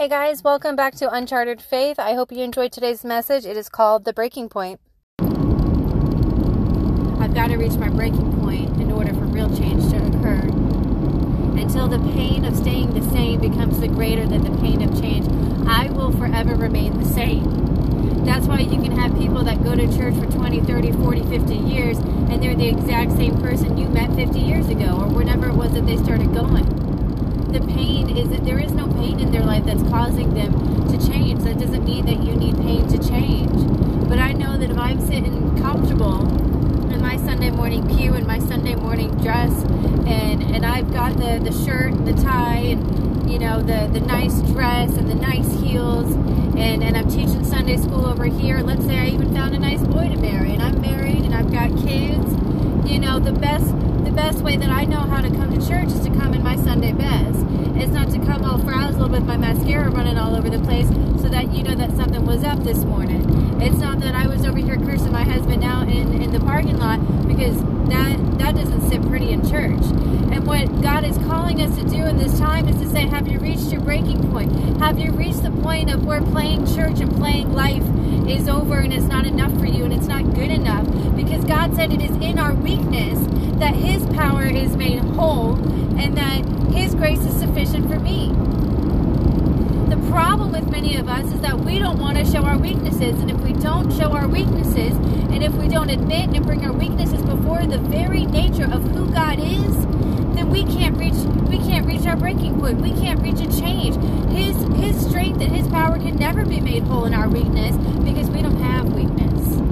Hey guys, welcome back to Uncharted Faith. I hope you enjoyed today's message. It is called The Breaking Point. I've got to reach my breaking point in order for real change to occur. Until the pain of staying the same becomes the greater than the pain of change, I will forever remain the same. That's why you can have people that go to church for 20, 30, 40, 50 years and they're the exact same person you met 50 years ago or whenever it was that they started going the pain is that there is no pain in their life that's causing them to change. That doesn't mean that you need pain to change. But I know that if I'm sitting comfortable in my Sunday morning pew and my Sunday morning dress and and I've got the, the shirt and the tie and you know the, the nice dress and the nice heels and, and I'm teaching Sunday school over here. Let's say I even found a nice boy to marry and I'm married and I've got kids. You know, the best the best way that I know how to come to church is to come in my Sunday best. It's not to come all frazzled with my mascara running all over the place so that you know that something was up this morning. It's not that I was over here cursing my husband out in, in the parking lot because that that doesn't sit pretty in church. And what God is calling us to do in this time is to say, have you reached your breaking point? Have you reached the point of where playing church and playing life is over and it's not enough for you and it's not good enough? Because God said it is in our weakness that His power is made whole and that His grace is sufficient for me. The problem with many of us is that we don't want to show our weaknesses. And if we don't show our weaknesses, and if we don't admit and bring our weaknesses before the very nature of who God is, then we can't reach we can't reach our breaking point. We can't reach a change. His his strength and his power can never be made whole in our weakness because we don't have weakness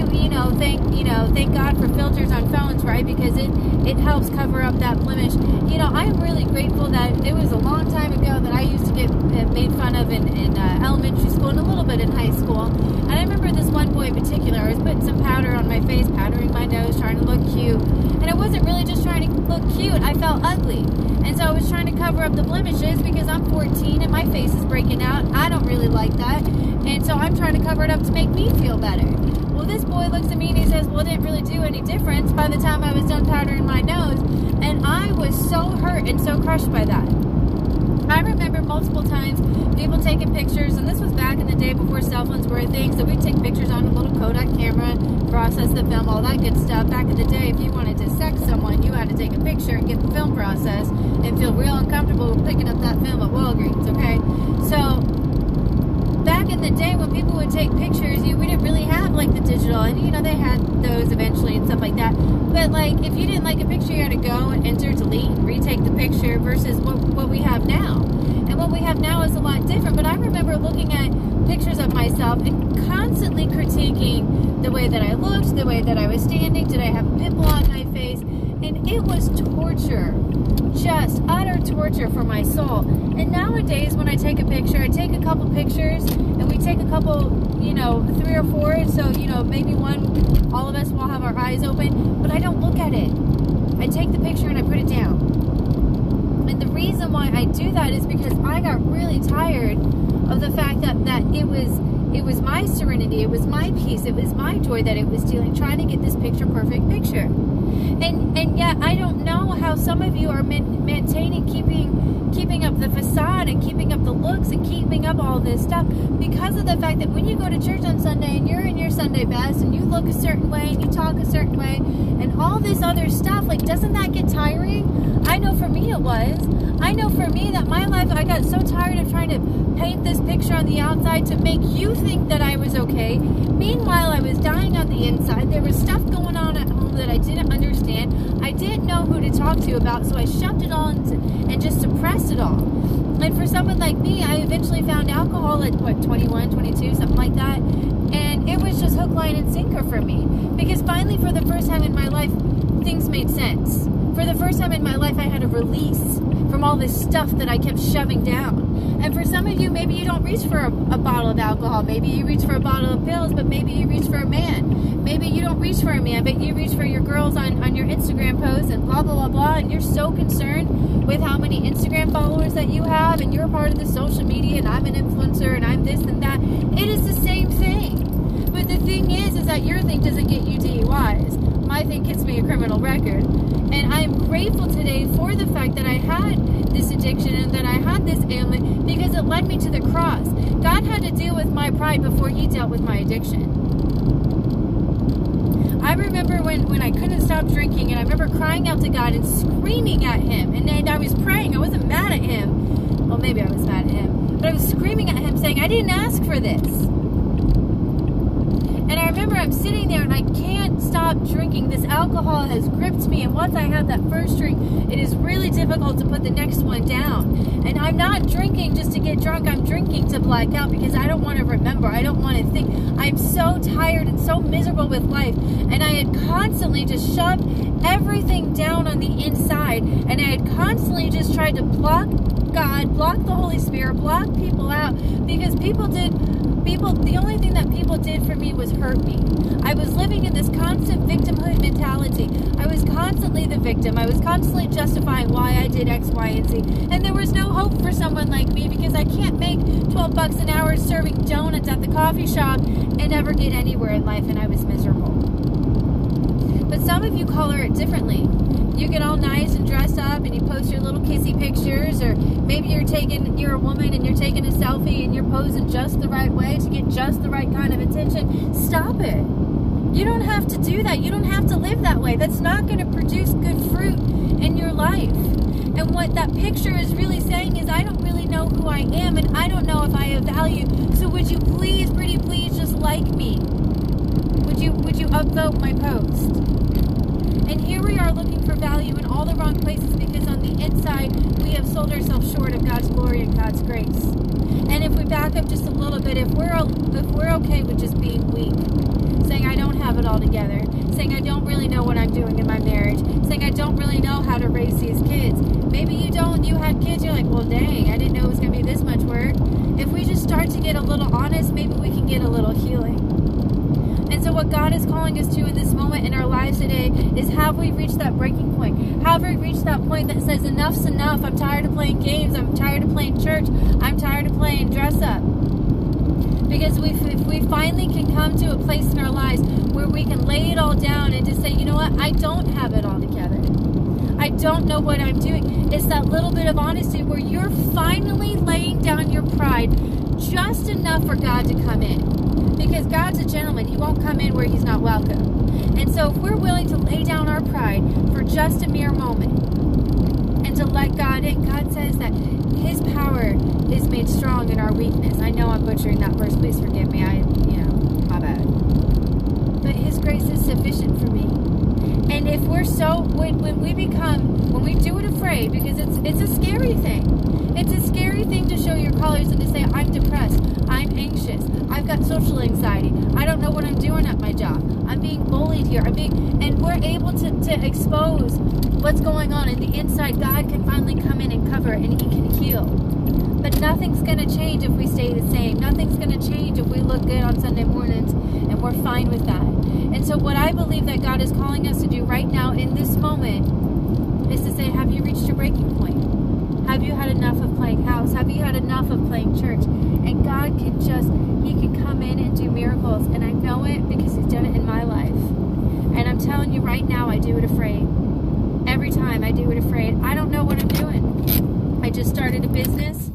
we, you know, thank you know, thank God for filters on phones, right? Because it it helps cover up that blemish. You know, I'm really grateful that it was a long time ago that I used to get uh, made fun of in, in uh, elementary school and a little bit in high school. And I remember this one boy in particular. I was putting some powder on my face, powdering my nose, trying to look cute, and I wasn't really just trying to look cute. I felt ugly, and so I was trying to cover up the blemishes because I'm 14 and my face is breaking out. I don't really like that, and so I'm trying to cover it up to make me feel better. Well, this boy looks at me and he says, Well, it didn't really do any difference by the time I was done powdering my nose. And I was so hurt and so crushed by that. I remember multiple times people taking pictures, and this was back in the day before cell phones were a thing. So we'd take pictures on a little Kodak camera, process the film, all that good stuff. Back in the day, if you wanted to sex someone, you had to take a picture and get the film processed and feel real uncomfortable picking up that film at Walgreens, okay? So in the day when people would take pictures, you we didn't really have like the digital, and you know they had those eventually and stuff like that. But like if you didn't like a picture, you had to go and enter, delete, retake the picture versus what what we have now. And what we have now is a lot different. But I remember looking at pictures of myself and constantly critiquing the way that I looked, the way that I was standing. Did I have a pimple on my face? And it was torture just utter torture for my soul. And nowadays, when I take a picture, I take a couple pictures and we take a couple, you know, three or four. So, you know, maybe one, all of us will have our eyes open, but I don't look at it. I take the picture and I put it down. And the reason why I do that is because I got really tired of the fact that, that it was it was my serenity, it was my peace, it was my joy that it was stealing, trying to get this picture perfect picture. And and yet I don't know how some of you are maintaining keeping keeping up the facade and keeping up the looks and keeping up all this stuff because of the fact that when you go to church on Sunday and you're Sunday best and you look a certain way and you talk a certain way and all this other stuff, like doesn't that get tiring? I know for me it was. I know for me that my life I got so tired of trying to paint this picture on the outside to make you think that I was okay. Meanwhile, I was dying on the inside. There was stuff going on at home that I didn't understand. I didn't know who to talk to about, so I shoved it all and just suppressed it all. And for someone like me, I eventually found alcohol at what 21, 22, something like that. It was just hook, line, and sinker for me. Because finally, for the first time in my life, things made sense. For the first time in my life, I had a release from all this stuff that I kept shoving down. And for some of you, maybe you don't reach for a, a, bottle of alcohol. Maybe you reach for a bottle of pills, but maybe you reach for a man. Maybe you don't reach for a man, but you reach for your girls on, on your Instagram posts and blah, blah, blah, blah. And you're so concerned with how many Instagram followers that you have, and you're part of the social media, and I'm an influencer, and I'm this and that. It the thing is, is that your thing doesn't get you DUIs my thing gets me a criminal record. And I'm grateful today for the fact that I had this addiction and that I had this ailment because it led me to the cross. God had to deal with my pride before he dealt with my addiction. I remember when, when I couldn't stop drinking and I remember crying out to God and screaming at him. And, and I was praying. I wasn't mad at him. Well, maybe I was mad at him. But I was screaming at him saying, I didn't ask for this. And I remember I'm sitting there and I can't stop drinking. This alcohol has gripped me. And once I have that first drink, it is really difficult to put the next one down. And I'm not drinking just to get drunk. I'm drinking to black out because I don't want to remember. I don't want to think. I'm so tired and so miserable with life. And I had constantly just shoved everything down on the inside. And I had constantly just tried to block God, block the Holy Spirit, block people out because people did people the only thing that people did for me was hurt me. I was living in this constant victimhood mentality. I was constantly the victim. I was constantly justifying why I did X, Y, and Z. And there was no hope for someone like me because I can't make 12 bucks an hour serving donuts at the coffee shop and ever get anywhere in life and I was miserable. But some of you color it differently you get all nice and dress up and you post your little kissy pictures or maybe you're taking you're a woman and you're taking a selfie and you're posing just the right way to get just the right kind of attention stop it. You don't have to do that. You don't have to live that way. That's not going to produce good fruit in your life. And what that picture is really saying is i don't really know who i am and i don't know if i have value. So would you please pretty please just like me? Would you would you upvote my post and here we are looking for value in all the wrong places because on the inside we have sold ourselves short of God's glory and God's grace. And if we back up just a little bit, if we're if we're okay with just being weak, saying I don't have it all together, saying I don't really know what I'm doing in my marriage, saying I don't really know how to raise these kids. Maybe you don't. You had kids. You're like, well, dang, I didn't know it was going to be this much work. If we just start to get a little honest, maybe we can get a little healing. So, what God is calling us to in this moment in our lives today is have we reached that breaking point? Have we reached that point that says, enough's enough? I'm tired of playing games. I'm tired of playing church. I'm tired of playing dress up. Because we, if we finally can come to a place in our lives where we can lay it all down and just say, you know what, I don't have it all together. I don't know what I'm doing. It's that little bit of honesty where you're finally laying down your pride just enough for God to come in because God's a gentleman. He won't come in where he's not welcome. And so if we're willing to lay down our pride for just a mere moment and to let God in, God says that his power is made strong in our weakness. I know I'm butchering that verse. Please forgive me. I, you know, my bad. But his grace is sufficient for me. And if we're so when, when we become when we do it afraid, because it's it's a scary thing. It's a scary thing to show your colors and to say, I'm depressed, I'm anxious, social anxiety, I don't know what I'm doing at my job, I'm being bullied here, I'm being and we're able to, to expose what's going on in the inside. God can finally come in and cover and He can heal. But nothing's going to change if we stay the same. Nothing's going to change if we look good on Sunday mornings and we're fine with that. And so, what I believe that God is calling us to do right now in this moment is to say, Have you reached your breaking point? Have you had enough of playing house? Have you had enough of playing church? And God can just, He can come in and do miracles. And I know it because He's done it in my life. And I'm telling you right now, I do it afraid. Every time I do it afraid. I don't know what I'm doing. I just started a business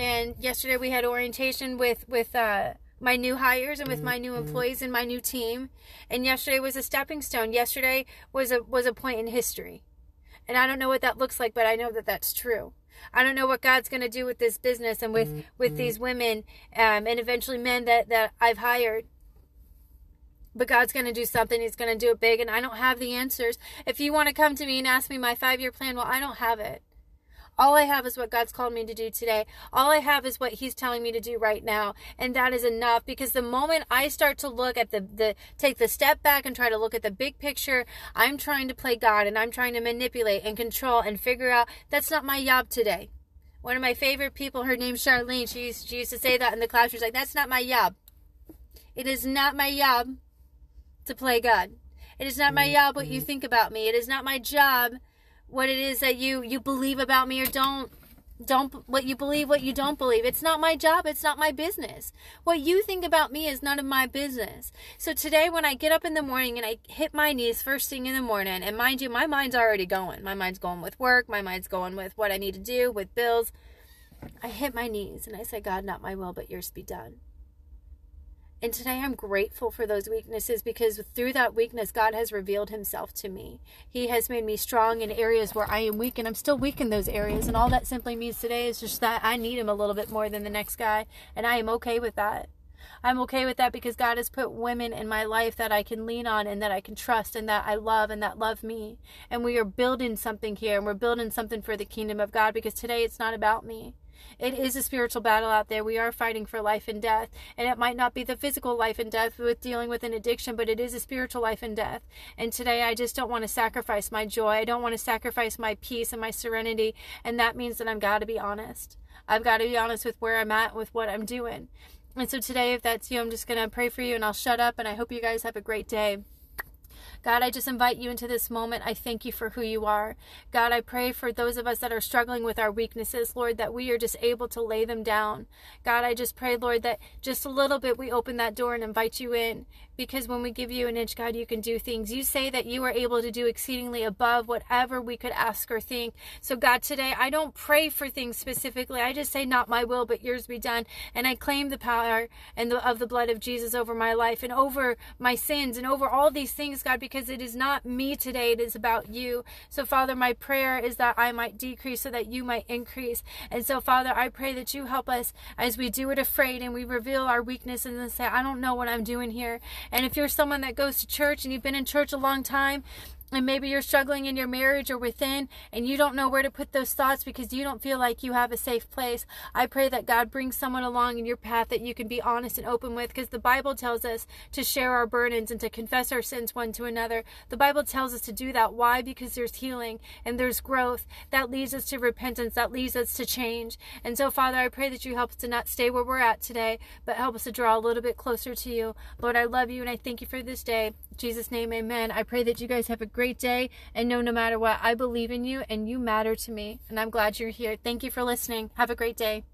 and yesterday we had orientation with with uh, my new hires and with my new mm-hmm. employees and my new team. And yesterday was a stepping stone. Yesterday was a was a point in history. And I don't know what that looks like, but I know that that's true. I don't know what God's going to do with this business and with mm-hmm. with these women um, and eventually men that that I've hired. But God's going to do something. He's going to do it big, and I don't have the answers. If you want to come to me and ask me my five year plan, well, I don't have it. All I have is what God's called me to do today. All I have is what He's telling me to do right now. And that is enough because the moment I start to look at the, the take the step back and try to look at the big picture, I'm trying to play God and I'm trying to manipulate and control and figure out that's not my job today. One of my favorite people, her name's Charlene, she used, she used to say that in the class. She's like, that's not my job. It is not my job to play God. It is not my mm-hmm. job what you mm-hmm. think about me. It is not my job what it is that you you believe about me or don't don't what you believe what you don't believe. It's not my job. It's not my business. What you think about me is none of my business. So today when i get up in the morning and i hit my knees first thing in the morning and mind you my mind's already going. My mind's going with work. My mind's going with what i need to do with bills. I hit my knees and I say God, not my will, but yours be done. And today I'm grateful for those weaknesses because through that weakness, God has revealed himself to me. He has made me strong in areas where I am weak, and I'm still weak in those areas. And all that simply means today is just that I need him a little bit more than the next guy, and I am okay with that. I'm okay with that because God has put women in my life that I can lean on and that I can trust and that I love and that love me. And we are building something here and we're building something for the kingdom of God because today it's not about me. It is a spiritual battle out there. We are fighting for life and death. And it might not be the physical life and death with dealing with an addiction, but it is a spiritual life and death. And today I just don't want to sacrifice my joy. I don't want to sacrifice my peace and my serenity. And that means that I've got to be honest. I've got to be honest with where I'm at, with what I'm doing. And so today, if that's you, I'm just going to pray for you and I'll shut up. And I hope you guys have a great day. God, I just invite you into this moment. I thank you for who you are. God, I pray for those of us that are struggling with our weaknesses, Lord, that we are just able to lay them down. God, I just pray, Lord, that just a little bit we open that door and invite you in because when we give you an inch, God, you can do things. You say that you are able to do exceedingly above whatever we could ask or think. So, God, today I don't pray for things specifically. I just say, not my will, but yours be done. And I claim the power and the, of the blood of Jesus over my life and over my sins and over all these things, God, because it is not me today. It is about you. So, Father, my prayer is that I might decrease so that you might increase. And so, Father, I pray that you help us as we do it afraid and we reveal our weakness and say, I don't know what I'm doing here. And if you're someone that goes to church and you've been in church a long time, and maybe you're struggling in your marriage or within and you don't know where to put those thoughts because you don't feel like you have a safe place. I pray that god brings someone along in your path that you can be honest and open with because the bible tells us to share our burdens and to confess our sins one to another. The bible tells us to do that. Why? Because there's healing and there's growth. That leads us to repentance. That leads us to change. And so father i pray that you help us to not stay where we're at today but help us to draw a little bit closer to you. Lord i love you and i thank you for this day jesus name amen i pray that you guys have a great day and know no matter what, I believe in you and you matter to me. And I'm glad you're here. Thank you for listening. Have a great day.